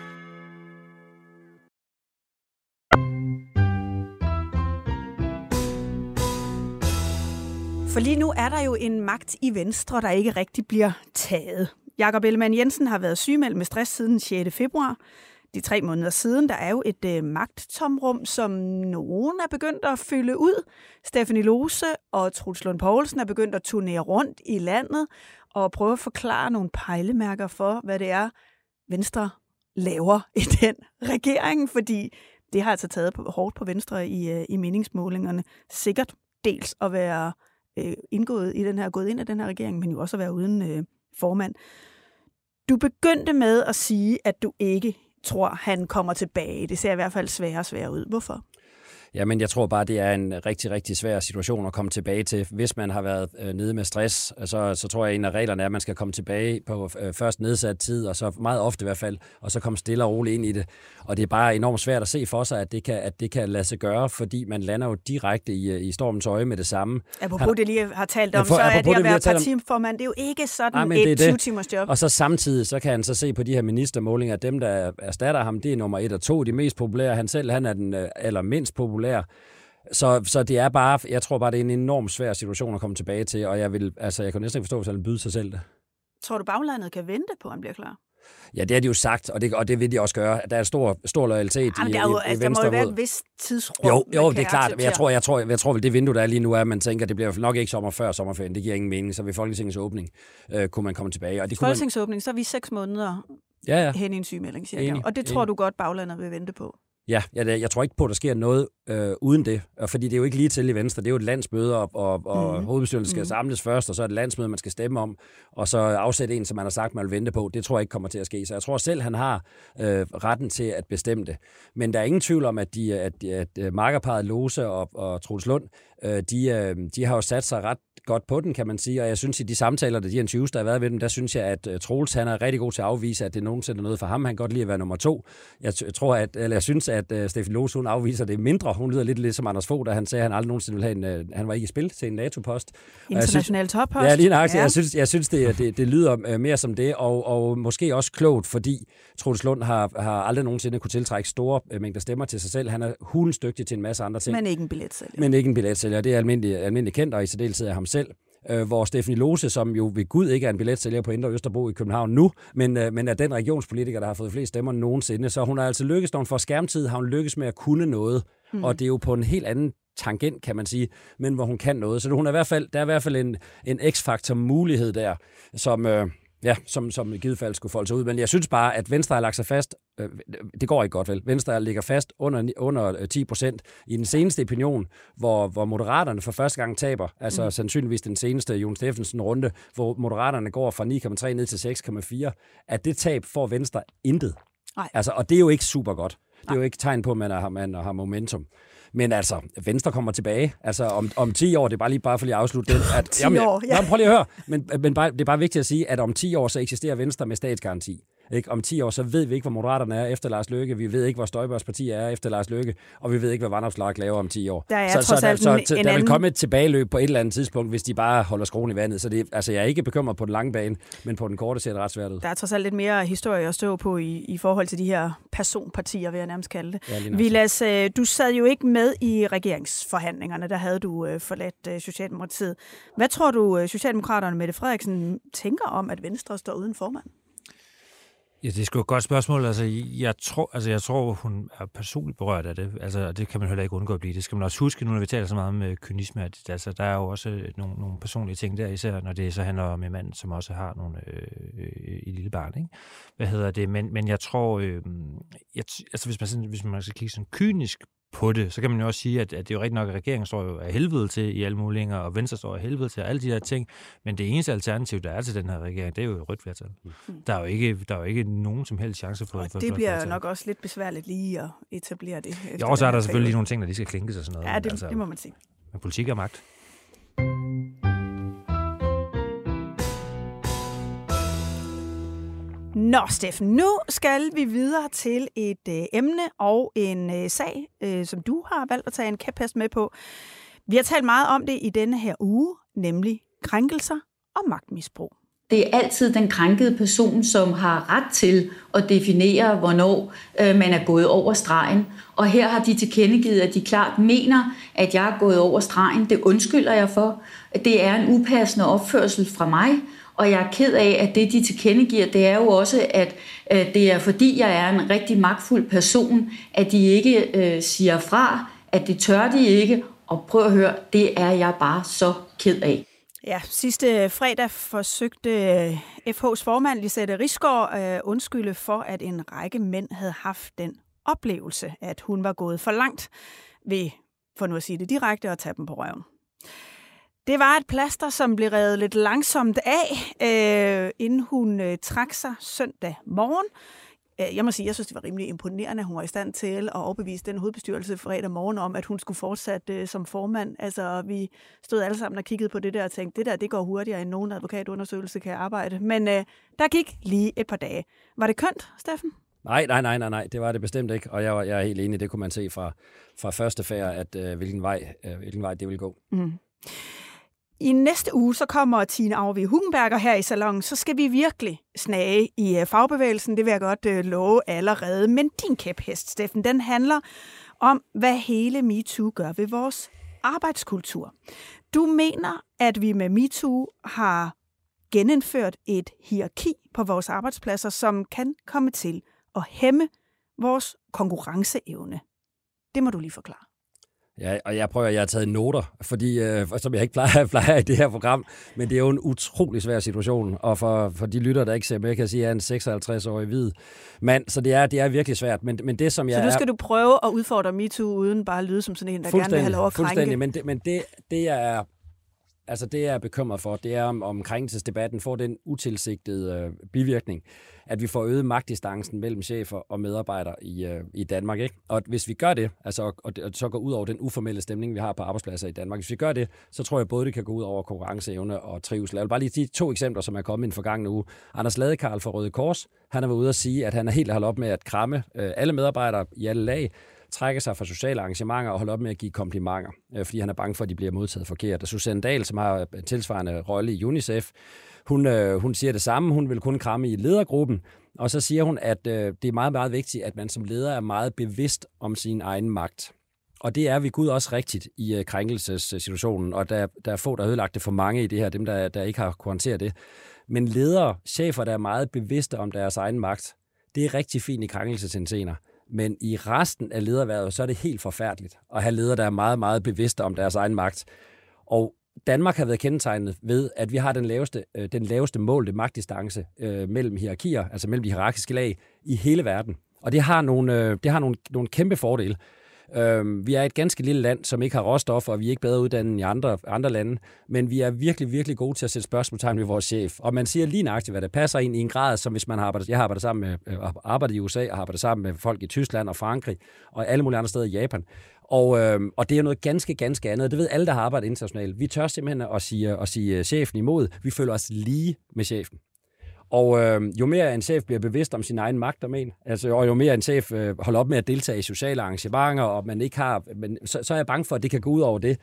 For lige nu er der jo en magt i Venstre, der ikke rigtig bliver taget. Jakob Ellemann Jensen har været sygemeldt med stress siden 6. februar. De tre måneder siden, der er jo et øh, magttomrum, som nogen er begyndt at fylde ud. Stephanie Lose og Truls Lund Poulsen er begyndt at turnere rundt i landet og prøve at forklare nogle pejlemærker for, hvad det er, Venstre laver i <laughs> den regering, fordi det har altså taget på, hårdt på Venstre i, øh, i meningsmålingerne. Sikkert dels at være øh, indgået i den her, gået ind i den her regering, men jo også at være uden øh, formand. Du begyndte med at sige, at du ikke tror, han kommer tilbage. Det ser i hvert fald sværere og sværere ud. Hvorfor? Ja, men jeg tror bare, det er en rigtig, rigtig svær situation at komme tilbage til. Hvis man har været øh, nede med stress, så, så tror jeg, at en af reglerne er, at man skal komme tilbage på øh, først nedsat tid, og så meget ofte i hvert fald, og så komme stille og roligt ind i det. Og det er bare enormt svært at se for sig, at det kan, at det kan lade sig gøre, fordi man lander jo direkte i, øh, i stormens øje med det samme. Apropos Han, det lige har talt om, for, så er det at være partiformand, det er jo ikke sådan nej, et 20-timers job. Og så samtidig, så kan han så se på de her ministermålinger, at dem, der erstatter ham, det er nummer et og to, de mest populære. Han selv, han er den øh, allermindst populære. Så, så det er bare, jeg tror bare, det er en enormt svær situation at komme tilbage til, og jeg vil, altså, jeg kan næsten ikke forstå, hvis han byde sig selv det. Tror du, baglandet kan vente på, at han bliver klar? Ja, det har de jo sagt, og det, og det vil de også gøre. Der er stor, stor loyalitet Jamen, i, jo, i, i altså, Venstre. Der må jo være et vist tidsrum. Jo, jo det er klart. Jeg tror, jeg, tror, jeg tror vel, det vindue, der er lige nu, er, at man tænker, at det bliver nok ikke sommer før sommerferien. Det giver ingen mening. Så ved Folketingets åbning øh, kunne man komme tilbage. Og det Folketingets åbning, så er vi seks måneder ja, ja. hen i en sygemelding, cirka. Enig, og det tror enig. du godt, baglandet vil vente på? Ja, jeg, jeg tror ikke på, at der sker noget øh, uden det. Fordi det er jo ikke lige til i Venstre. Det er jo et landsmøde, og, og, og mm. hovedbestyrelsen skal mm. samles først, og så er det landsmøde, man skal stemme om, og så afsætte en, som man har sagt, man vil vente på. Det tror jeg ikke kommer til at ske. Så jeg tror selv, han har øh, retten til at bestemme det. Men der er ingen tvivl om, at, de, at, at, at markerparet Lose og, og Troels Lund, øh, de, øh, de har jo sat sig ret godt på den, kan man sige. Og jeg synes, i de samtaler, der de interviews, der har været med dem, der synes jeg, at uh, Troels han er rigtig god til at afvise, at det nogensinde er noget for ham. Han kan godt lide at være nummer to. Jeg, tror, at, eller jeg synes, at uh, Steffi Lose, hun afviser det mindre. Hun lyder lidt, lidt som Anders Fogh, da han sagde, at han aldrig nogensinde ville have en, uh, han var ikke i spil til en NATO-post. International toppost. Ja, lige nøjagtigt. Ja. Jeg synes, jeg synes det, det, det lyder uh, mere som det, og, og måske også klogt, fordi Troels Lund har, har aldrig nogensinde kunne tiltrække store uh, mængder stemmer til sig selv. Han er hulens dygtig til en masse andre ting. Men ikke en billetsælger. Men ikke en billetsælger. Det er almindeligt, almindeligt kendt, og i særdeleshed af ham selv øh, hvor Stefanie Lose, som jo ved Gud ikke er en billetsælger på Indre Østerbro i København nu, men, øh, men er den regionspolitiker, der har fået flest stemmer nogensinde. Så hun har altså lykkes, når hun får skærmtid, har hun lykkes med at kunne noget. Mm. Og det er jo på en helt anden tangent, kan man sige, men hvor hun kan noget. Så hun er i hvert fald, der er i hvert fald en, en x-faktor mulighed der, som, øh, Ja, som, som i givet fald skulle folde sig ud. Men jeg synes bare, at Venstre har lagt sig fast. Øh, det går ikke godt vel. Venstre ligger fast under, under 10 øh, procent. I den seneste opinion, hvor, hvor Moderaterne for første gang taber, altså mm. sandsynligvis den seneste Jon Steffensen-runde, hvor Moderaterne går fra 9,3 ned til 6,4, at det tab får Venstre intet. Nej. Altså, og det er jo ikke super godt. Det er jo ikke tegn på, at man har, man har momentum. Men altså, Venstre kommer tilbage. Altså, om, om 10 år, det er bare lige bare for lige at afslutte den. At, <laughs> 10 jamen, år, ja. Jamen, prøv lige at høre. Men, men bare, det er bare vigtigt at sige, at om 10 år, så eksisterer Venstre med statsgaranti. Ikke? Om 10 år, så ved vi ikke, hvor Moderaterne er efter Lars Løkke. Vi ved ikke, hvor Støjbergs parti er efter Lars Løkke. Og vi ved ikke, hvad Vandopslag laver om 10 år. Der er så, så, der, så, så en der anden... vil komme et tilbageløb på et eller andet tidspunkt, hvis de bare holder skruen i vandet. Så det, altså, jeg er ikke bekymret på den lange bane, men på den korte ser det ret svært ud. Der er trods alt lidt mere historie at stå på i, i forhold til de her personpartier, vil jeg nærmest kalde det. Ja, Vilas, øh, du sad jo ikke med i regeringsforhandlingerne. Der havde du øh, forladt øh, Socialdemokratiet. Hvad tror du, Socialdemokraterne Mette Frederiksen tænker om, at Venstre står uden formand? Ja, det er sgu et godt spørgsmål. Altså, jeg tror, altså, jeg tror, hun er personligt berørt af det. Altså, det kan man heller ikke undgå at blive. Det skal man også huske, nu når vi taler så meget om øh, kynisme. At, altså, der er jo også øh, nogle, nogle personlige ting der, især når det så handler om en mand, som også har nogle, øh, øh, et lille barn. Ikke? Hvad hedder det? Men, men jeg tror, øh, jeg, altså, hvis man, sådan, hvis man skal kigge sådan kynisk på det, så kan man jo også sige, at, at det er jo rigtig nok, at regeringen står jo af helvede til i alle muligheder, og Venstre står af helvede til alle de her ting, men det eneste alternativ, der er til den her regering, det er jo rødt flertal. Mm. Der, er jo ikke, der er jo ikke nogen som helst chance for... Og det bliver nok også lidt besværligt lige at etablere det. Ja, og så er der selvfølgelig nogle ting, der lige skal klinkes og sådan noget. Ja, det, altså, det må man sige. Men politik er magt. Nå, Steffen, nu skal vi videre til et øh, emne og en øh, sag, øh, som du har valgt at tage en kæphest med på. Vi har talt meget om det i denne her uge, nemlig krænkelser og magtmisbrug. Det er altid den krænkede person, som har ret til at definere, hvornår øh, man er gået over stregen. Og her har de tilkendegivet, at de klart mener, at jeg er gået over stregen. Det undskylder jeg for. Det er en upassende opførsel fra mig, og jeg er ked af, at det, de tilkendegiver, det er jo også, at øh, det er fordi, jeg er en rigtig magtfuld person, at de ikke øh, siger fra, at det tør de ikke, og prøv at høre, det er jeg bare så ked af. Ja, sidste fredag forsøgte øh, FH's formand Lisette Risgaard at undskylde for, at en række mænd havde haft den oplevelse, at hun var gået for langt ved, for nu at sige det direkte, at tage dem på røven. Det var et plaster, som blev revet lidt langsomt af, øh, inden hun øh, trak sig søndag morgen. Øh, jeg må sige, jeg synes, det var rimelig imponerende, at hun var i stand til at overbevise den hovedbestyrelse fredag morgen om, at hun skulle fortsætte uh, som formand. Altså, vi stod alle sammen og kiggede på det der og tænkte, det der, det går hurtigere end nogen advokatundersøgelse kan arbejde. Men uh, der gik lige et par dage. Var det kønt, Steffen? Nej, nej, nej, nej, nej, det var det bestemt ikke, og jeg, jeg er helt enig, det kunne man se fra, fra første færd, at uh, hvilken, vej, uh, hvilken vej det ville gå. Mm. I næste uge, så kommer Tine Arvi Hugenberger her i salon, så skal vi virkelig snage i øh, fagbevægelsen, det vil jeg godt øh, love allerede. Men din kæphest, Steffen, den handler om, hvad hele MeToo gør ved vores arbejdskultur. Du mener, at vi med MeToo har genindført et hierarki på vores arbejdspladser, som kan komme til at hæmme vores konkurrenceevne. Det må du lige forklare. Ja, og jeg prøver, jeg har taget noter, fordi, øh, som jeg ikke plejer, <laughs> plejer i det her program, men det er jo en utrolig svær situation, og for, for de lytter, der ikke ser med, kan jeg sige, at jeg er en 56-årig hvid mand, så det er, det er virkelig svært, men, men det som jeg Så nu skal er, du prøve at udfordre MeToo, uden bare at lyde som sådan en, der gerne vil have lov at krænke? Fuldstændig, men det, men det, det jeg er Altså det, jeg er bekymret for, det er, om, om krænkelsesdebatten får den utilsigtede øh, bivirkning, at vi får øget magtdistancen mellem chefer og medarbejdere i, øh, i Danmark. Ikke? Og hvis vi gør det, altså, og, og så går ud over den uformelle stemning, vi har på arbejdspladser i Danmark, hvis vi gør det, så tror jeg både, det kan gå ud over konkurrenceevne og trivsel. Jeg vil bare lige sige to eksempler, som er kommet i en forgangne uge. Anders Ladekarl fra Røde Kors, han har været ude at sige, at han er helt holdt op med at kramme øh, alle medarbejdere i alle lag, trække sig fra sociale arrangementer og holde op med at give komplimenter, øh, fordi han er bange for, at de bliver modtaget forkert. Og Susanne Dahl, som har en tilsvarende rolle i UNICEF, hun, øh, hun siger det samme. Hun vil kun kramme i ledergruppen. Og så siger hun, at øh, det er meget, meget vigtigt, at man som leder er meget bevidst om sin egen magt. Og det er vi Gud også rigtigt i øh, krænkelsessituationen, og der, der er få, der har ødelagt det for mange i det her, dem der, der ikke har kunnet håndtere det. Men ledere, chefer, der er meget bevidste om deres egen magt, det er rigtig fint i krænkelsesindsener. Men i resten af lederværet, så er det helt forfærdeligt at have ledere, der er meget, meget bevidste om deres egen magt. Og Danmark har været kendetegnet ved, at vi har den laveste, øh, den laveste målte magtdistance øh, mellem hierarkier, altså mellem de hierarkiske lag i hele verden. Og det har nogle, øh, det har nogle, nogle kæmpe fordele. Øh, vi er et ganske lille land, som ikke har råstoffer, og vi er ikke bedre uddannet end i andre, andre lande, men vi er virkelig, virkelig gode til at sætte spørgsmålstegn ved vores chef. Og man siger lige nøjagtigt, hvad der passer ind i en grad, som hvis man har arbejdet, jeg har arbejdet sammen med, øh, arbejdet i USA, og har arbejdet sammen med folk i Tyskland og Frankrig, og alle mulige andre steder i Japan. Og, øh, og det er noget ganske, ganske andet. Det ved alle, der har arbejdet internationalt. Vi tør simpelthen at sige, at sige øh, chefen imod. Vi føler os lige med chefen. Og øh, jo mere en chef bliver bevidst om sin egen magt og men, altså, og jo mere en chef øh, holder op med at deltage i sociale arrangementer, og man ikke har, men, så, så er jeg bange for, at det kan gå ud over det.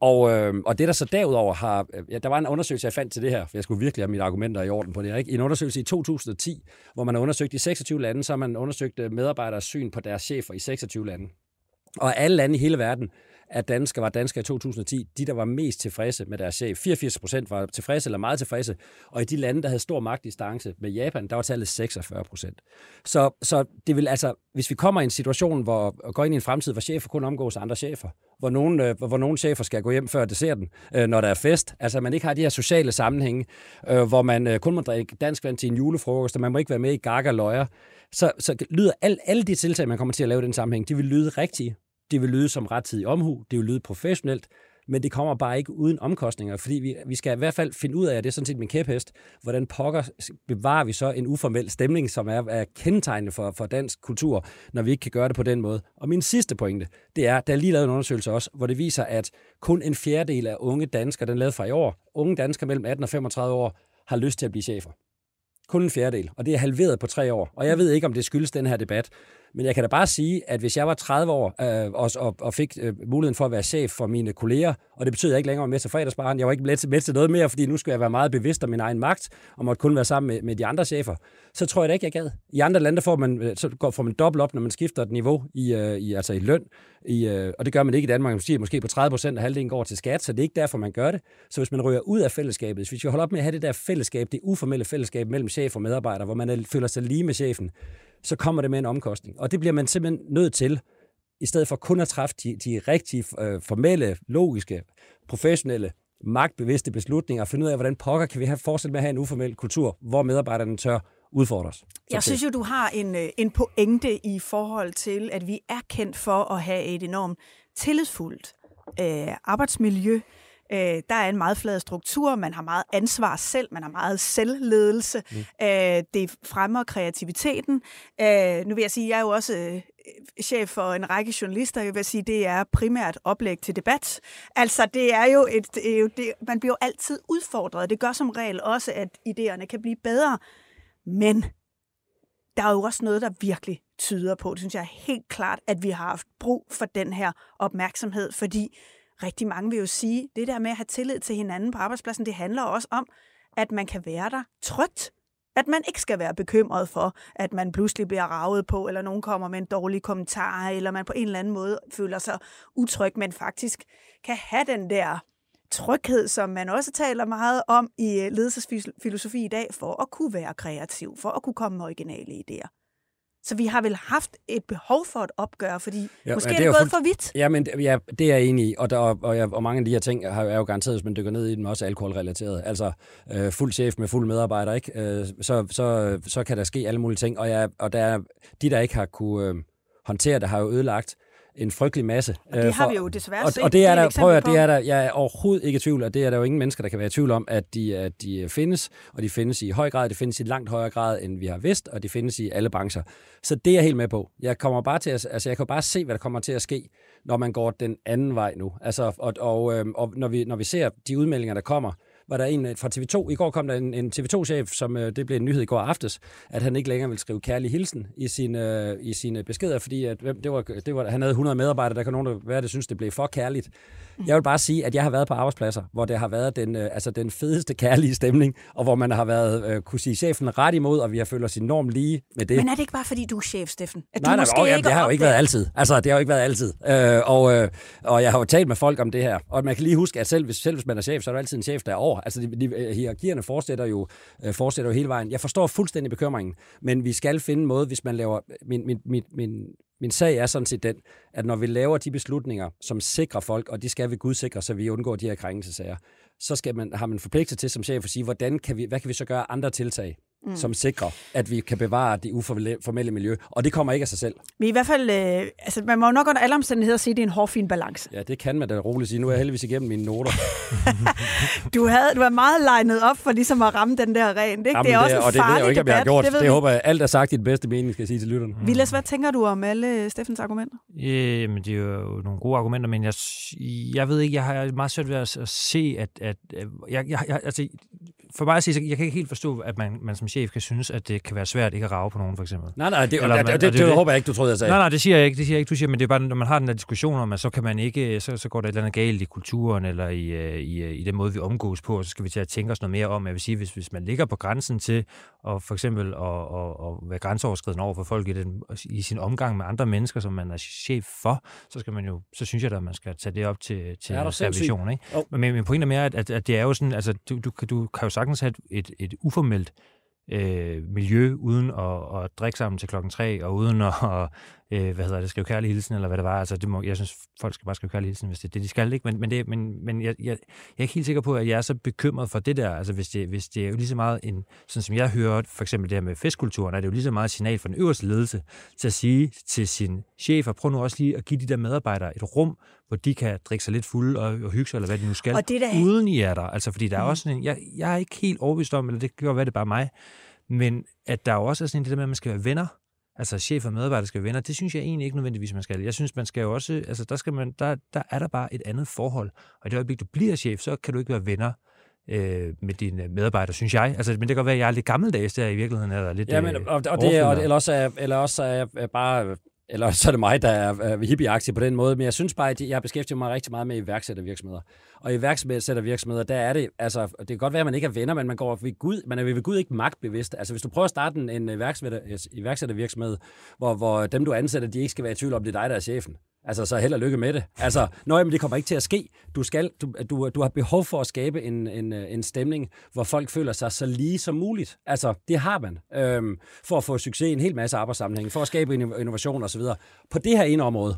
Og, øh, og det, der så derudover har... Øh, ja, der var en undersøgelse, jeg fandt til det her, for jeg skulle virkelig have mine argumenter i orden på det. Ikke? En undersøgelse i 2010, hvor man har undersøgt i 26 lande, så har man undersøgt øh, medarbejderes syn på deres chefer i 26 lande. Og alle lande i hele verden af danskere var danskere i 2010, de der var mest tilfredse med deres chef. 84 procent var tilfredse eller meget tilfredse, og i de lande, der havde stor magtdistance med Japan, der var tallet 46 procent. Så, så det vil altså, hvis vi kommer i en situation, hvor og går ind i en fremtid, hvor chefer kun omgås andre chefer, hvor nogle, øh, hvor nogle chefer skal gå hjem før desserten, øh, når der er fest, altså man ikke har de her sociale sammenhænge, øh, hvor man kun må drikke dansk vand til en julefrokost, og man må ikke være med i gaga løjer, så, så lyder al, alle de tiltag, man kommer til at lave i den sammenhæng, de vil lyde rigtige, det vil lyde som rettidig omhu, det vil lyde professionelt, men det kommer bare ikke uden omkostninger, fordi vi, vi skal i hvert fald finde ud af, at det er sådan set min kæphest, hvordan pokker bevarer vi så en uformel stemning, som er, er kendetegnende for, for dansk kultur, når vi ikke kan gøre det på den måde. Og min sidste pointe, det er, der er lige lavet en undersøgelse også, hvor det viser, at kun en fjerdedel af unge danskere, den er lavet fra i år, unge danskere mellem 18 og 35 år, har lyst til at blive chefer. Kun en fjerdedel, og det er halveret på tre år. Og jeg ved ikke, om det skyldes den her debat, men jeg kan da bare sige, at hvis jeg var 30 år øh, og, og, og fik øh, muligheden for at være chef for mine kolleger, og det betød, at jeg ikke længere var med til fredagsbaren, jeg var ikke med til, med til noget mere, fordi nu skulle jeg være meget bevidst om min egen magt, og måtte kun være sammen med, med de andre chefer, så tror jeg da ikke, jeg gad. I andre lande får man, øh, så går, får man dobbelt op, når man skifter et niveau i, øh, i, altså i løn, i, øh, og det gør man ikke i Danmark. Man siger, måske på 30 procent af halvdelen går til skat, så det er ikke derfor, man gør det. Så hvis man ryger ud af fællesskabet, hvis vi holder op med at have det der fællesskab, det uformelle fællesskab mellem chef og medarbejder, hvor man føler sig lige med chefen, så kommer det med en omkostning. Og det bliver man simpelthen nødt til, i stedet for kun at træffe de, de rigtige, øh, formelle, logiske, professionelle, magtbevidste beslutninger, og finde ud af, hvordan pokker kan vi have, fortsætte med at have en uformel kultur, hvor medarbejderne tør udfordre os. Jeg synes jo, du har en, øh, en pointe i forhold til, at vi er kendt for at have et enormt tillidsfuldt øh, arbejdsmiljø, Øh, der er en meget flad struktur, man har meget ansvar selv, man har meget selvledelse. Mm. Øh, det fremmer kreativiteten. Øh, nu vil jeg sige, jeg er jo også øh, chef for en række journalister, jeg vil sige, det er primært oplæg til debat. Altså, det er jo et, det man bliver jo altid udfordret. Det gør som regel også, at idéerne kan blive bedre. Men der er jo også noget, der virkelig tyder på, det synes jeg er helt klart, at vi har haft brug for den her opmærksomhed, fordi rigtig mange vil jo sige, det der med at have tillid til hinanden på arbejdspladsen, det handler også om, at man kan være der trygt. At man ikke skal være bekymret for, at man pludselig bliver ravet på, eller nogen kommer med en dårlig kommentar, eller man på en eller anden måde føler sig utryg, men faktisk kan have den der tryghed, som man også taler meget om i øh, ledelsesfilosofi i dag, for at kunne være kreativ, for at kunne komme med originale idéer. Så vi har vel haft et behov for et opgør, fordi ja, måske ja, det er det gået fuld... for vidt. Ja, men ja, det er jeg enig i, og, der, og, jeg, og mange af de her ting er jo garanteret, hvis man dykker ned i dem, også alkoholrelateret. Altså øh, fuld chef med fuld medarbejder, ikke? Øh, så, så, så kan der ske alle mulige ting, og, jeg, og der er, de, der ikke har kunne øh, håndtere det, har jo ødelagt en frygtelig masse. Og det øh, har vi jo desværre og, set. Og det er der, prøv at, det er der, jeg er overhovedet ikke i tvivl, og det er der jo ingen mennesker, der kan være i tvivl om, at de, at de findes, og de findes i høj grad, de findes i langt højere grad, end vi har vidst, og de findes i alle brancher. Så det er jeg helt med på. Jeg kommer bare til at, altså jeg kan bare se, hvad der kommer til at ske, når man går den anden vej nu. Altså, og, og, øhm, og når, vi, når vi ser de udmeldinger, der kommer, var der en øh, fra TV2. I går kom der en, en TV2-chef, som øh, det blev en nyhed i går aftes, at han ikke længere vil skrive kærlig hilsen i sine, øh, i sine beskeder, fordi at, det var, det var, han havde 100 medarbejdere, der kan nogen der være, der synes, det blev for kærligt. Jeg vil bare sige, at jeg har været på arbejdspladser, hvor det har været den, øh, altså den fedeste kærlige stemning, og hvor man har været, øh, kunne sige chefen ret imod, og vi har følt os enormt lige med det. Men er det ikke bare, fordi du er chef, Steffen? At nej, du nej, måske nej, ikke det har jo ikke været altid. Altså, det har jo ikke været altid. Øh, og, øh, og jeg har jo talt med folk om det her, og man kan lige huske, at selv hvis, selv hvis man er chef, så er der altid en chef, der er over. Altså, de, de, øh, hierarkierne fortsætter jo, øh, fortsætter jo hele vejen. Jeg forstår fuldstændig bekymringen, men vi skal finde en måde, hvis man laver... Min, min, min, min min sag er sådan set den, at når vi laver de beslutninger, som sikrer folk, og de skal vi gudsikre, så vi undgår de her krænkelsesager, så skal man, har man forpligtet til som chef at sige, hvordan kan vi, hvad kan vi så gøre andre tiltag, mm. som sikrer, at vi kan bevare det uformelle miljø. Og det kommer ikke af sig selv. Men i hvert fald, øh, altså man må jo nok under alle omstændigheder sige, at det er en hårfin balance. Ja, det kan man da roligt sige. Nu er jeg heldigvis igennem mine noter. <laughs> du, havde, du var meget legnet op for ligesom at ramme den der ren. Ikke? Jamen, det er også det, en og det ved jeg jo ikke, debat, jeg har gjort. Det, det vi. håber jeg, alt er sagt i den bedste mening, skal jeg sige til lytterne. Mm. Vilas, hvad tænker du om alle Steffens argumenter? Jamen, det er jo nogle gode argumenter, men jeg, jeg ved ikke, jeg har meget svært ved at, at se, at, at, at jeg, jeg, jeg, altså, for mig at sige, jeg kan ikke helt forstå, at man, man som chef kan synes, at det kan være svært ikke at rave på nogen, for eksempel. Nej, nej, det, Eller, det, det, det, det, det, håber jeg ikke, du troede, jeg sagde. Nej, nej, det siger jeg ikke, det siger jeg ikke, du siger, men det er bare, når man har den der diskussion om, at så kan man ikke, så, så går der et eller andet galt i kulturen, eller i, øh, i, øh, i den måde, vi omgås på, og så skal vi til at tænke os noget mere om. Jeg vil sige, hvis, hvis man ligger på grænsen til, og for eksempel at, at, at være grænseoverskridende over for folk i, den, i sin omgang med andre mennesker, som man er chef for, så skal man jo, så synes jeg da, at man skal tage det op til, til revision. Ikke? Oh. Men min pointe er mere, at, at, at, det er jo sådan, altså, du, du, du kan jo sagtens have et, et uformelt øh, miljø, uden at, at drikke sammen til klokken tre, og uden at, øh, hvad hedder det, skrive kærlig hilsen, eller hvad det var. Altså, det må, jeg synes, folk skal bare skrive kærlig hilsen, hvis det er det, de skal, ikke? Men, men, det, men, men jeg, jeg, jeg er ikke helt sikker på, at jeg er så bekymret for det der. Altså, hvis det, hvis det er jo lige så meget en, sådan som jeg hører, for eksempel det her med festkulturen, er det jo lige så meget et signal for den øverste ledelse til at sige til sin chef, og prøv nu også lige at give de der medarbejdere et rum, hvor de kan drikke sig lidt fulde og, og hygge sig, eller hvad de nu skal, og det der... uden I er der. Altså, fordi der er mm. også sådan en, jeg, jeg er ikke helt overbevist om, eller det kan jo være, det er bare mig, men at der jo også er sådan en det der med, at man skal være venner, altså chef og medarbejder skal være venner, det synes jeg egentlig ikke nødvendigvis, man skal. Jeg synes, man skal jo også, altså der, skal man, der, der er der bare et andet forhold. Og i det øjeblik, du bliver chef, så kan du ikke være venner øh, med dine medarbejdere, synes jeg. Altså, men det kan godt være, at jeg er lidt gammeldags der i virkeligheden, eller lidt Ja, men, og, og det, og, eller, også er, eller også er jeg bare eller så er det mig, der er hippieaktiv på den måde, men jeg synes bare, at jeg beskæftiger mig rigtig meget med iværksættervirksomheder. Og iværksættervirksomheder, der er det, altså, det kan godt være, at man ikke er venner, men man går ved Gud, man er ved Gud ikke magtbevidst. Altså, hvis du prøver at starte en iværksætter, iværksættervirksomhed, hvor, hvor dem, du ansætter, de ikke skal være i tvivl om, det er dig, der er chefen. Altså, så held og lykke med det. Altså, nøj, men det kommer ikke til at ske. Du, skal, du, du, du har behov for at skabe en, en, en stemning, hvor folk føler sig så lige som muligt. Altså, det har man. Øhm, for at få succes i en hel masse arbejdssammenhæng, for at skabe innovation osv. På det her ene område,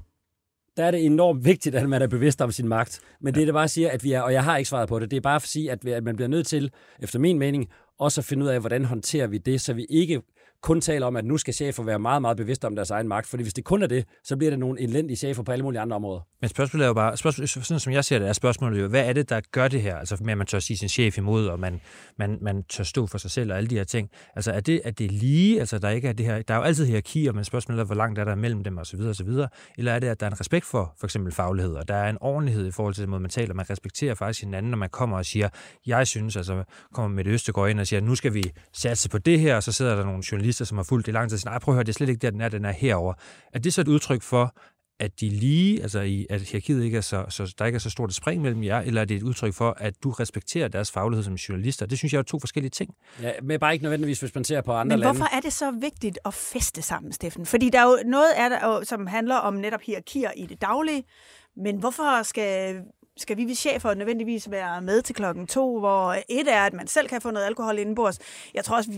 der er det enormt vigtigt, at man er bevidst om sin magt. Men det er det bare at sige, at vi er, og jeg har ikke svaret på det, det er bare at sige, at man bliver nødt til, efter min mening, også at finde ud af, hvordan håndterer vi det, så vi ikke kun taler om, at nu skal chefer være meget, meget bevidste om deres egen magt. Fordi hvis det kun er det, så bliver det nogle elendige chefer på alle mulige andre områder. Men spørgsmålet er jo bare, spørgsmål, sådan som jeg ser det, er spørgsmålet jo, hvad er det, der gør det her? Altså med, at man tør sige sin chef imod, og man, man, man tør stå for sig selv og alle de her ting. Altså er det, er det lige, altså der ikke er det her, der er jo altid hierarkier, men spørgsmålet er, hvor langt er der mellem dem osv. osv. Eller er det, at der er en respekt for for eksempel faglighed, og der er en ordentlighed i forhold til den måde, man taler. Man respekterer faktisk hinanden, når man kommer og siger, jeg synes, altså kommer med det Østegård ind og siger, nu skal vi satse på det her, og så sidder der nogle journalister, som har fulgt det i lang tid, siger, nej, prøv at høre, det er slet ikke der, den er, den er herover. Er det så et udtryk for, at de lige, altså i, at hierarkiet ikke er så, så, der ikke er så stort et spring mellem jer, eller er det et udtryk for, at du respekterer deres faglighed som journalister? Det synes jeg er to forskellige ting. Ja, men bare ikke nødvendigvis, hvis man ser på andre Men lande. hvorfor er det så vigtigt at feste sammen, Steffen? Fordi der er jo noget af det, som handler om netop hierarkier i det daglige, men hvorfor skal skal vi chefer nødvendigvis være med til klokken to, hvor et er, at man selv kan få noget alkohol indenbords. Jeg tror også,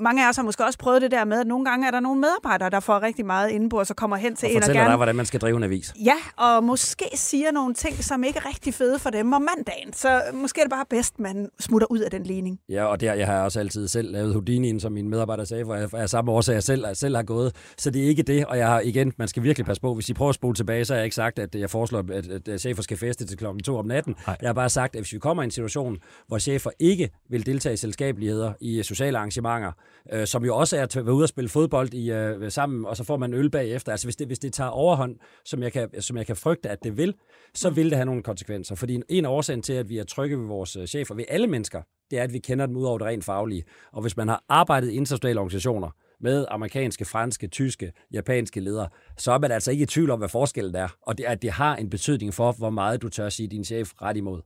mange af os har måske også prøvet det der med, at nogle gange er der nogle medarbejdere, der får rigtig meget indenbords og kommer hen til og en og gerne... dig, hvordan man skal drive en avis. Ja, og måske siger nogle ting, som ikke er rigtig fede for dem om mandagen. Så måske er det bare bedst, man smutter ud af den ligning. Ja, og det, jeg har også altid selv lavet Houdini'en, som min medarbejder sagde, hvor jeg er samme årsag, jeg selv, selv har gået. Så det er ikke det, og jeg har igen, man skal virkelig passe på, hvis I prøver at spole tilbage, så har jeg ikke sagt, at jeg foreslår, at, at chefer skal feste til klokken to om natten. Nej. Jeg har bare sagt, at hvis vi kommer i en situation, hvor chefer ikke vil deltage i selskabeligheder, i sociale arrangementer, øh, som jo også er at være ude og spille fodbold i, øh, sammen, og så får man øl bagefter. Altså hvis det, hvis det tager overhånd, som jeg, kan, som jeg kan frygte, at det vil, så vil det have nogle konsekvenser. Fordi en af årsagen til, at vi er trygge ved vores øh, chefer, ved alle mennesker, det er, at vi kender dem ud over det rent faglige. Og hvis man har arbejdet i internationale organisationer, med amerikanske, franske, tyske, japanske ledere, så er man altså ikke i tvivl om, hvad forskellen er. Og det at det har en betydning for, hvor meget du tør sige din chef ret imod.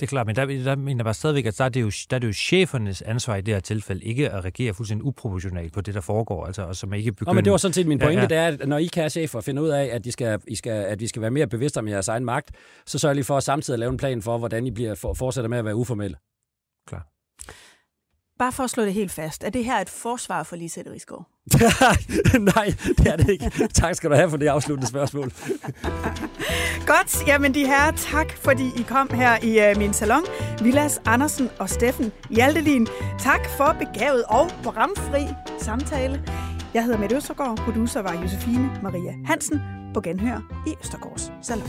Det er klart, men der, der mener jeg bare stadigvæk, at der er, det jo, der er det jo chefernes ansvar i det her tilfælde, ikke at reagere fuldstændig uproportionalt på det, der foregår, altså, og som ikke begynder... Nå, men det var sådan set min pointe, ja, ja. det er, at når I kan chefer finder ud af, at, de skal, I skal, at vi skal være mere bevidste om jeres egen magt, så sørger I for at samtidig lave en plan for, hvordan I bliver, for, fortsætter med at være uformelle. Bare for at slå det helt fast, er det her et forsvar for Lisette Rigsgaard? <laughs> Nej, det er det ikke. Tak skal du have for det afsluttende spørgsmål. <laughs> Godt, jamen de her tak fordi I kom her i uh, min salon. Vilas Andersen og Steffen Hjaltelin. Tak for begavet og programfri samtale. Jeg hedder Mette Østergaard, producer var Josefine Maria Hansen på Genhør i Østergaards Salon.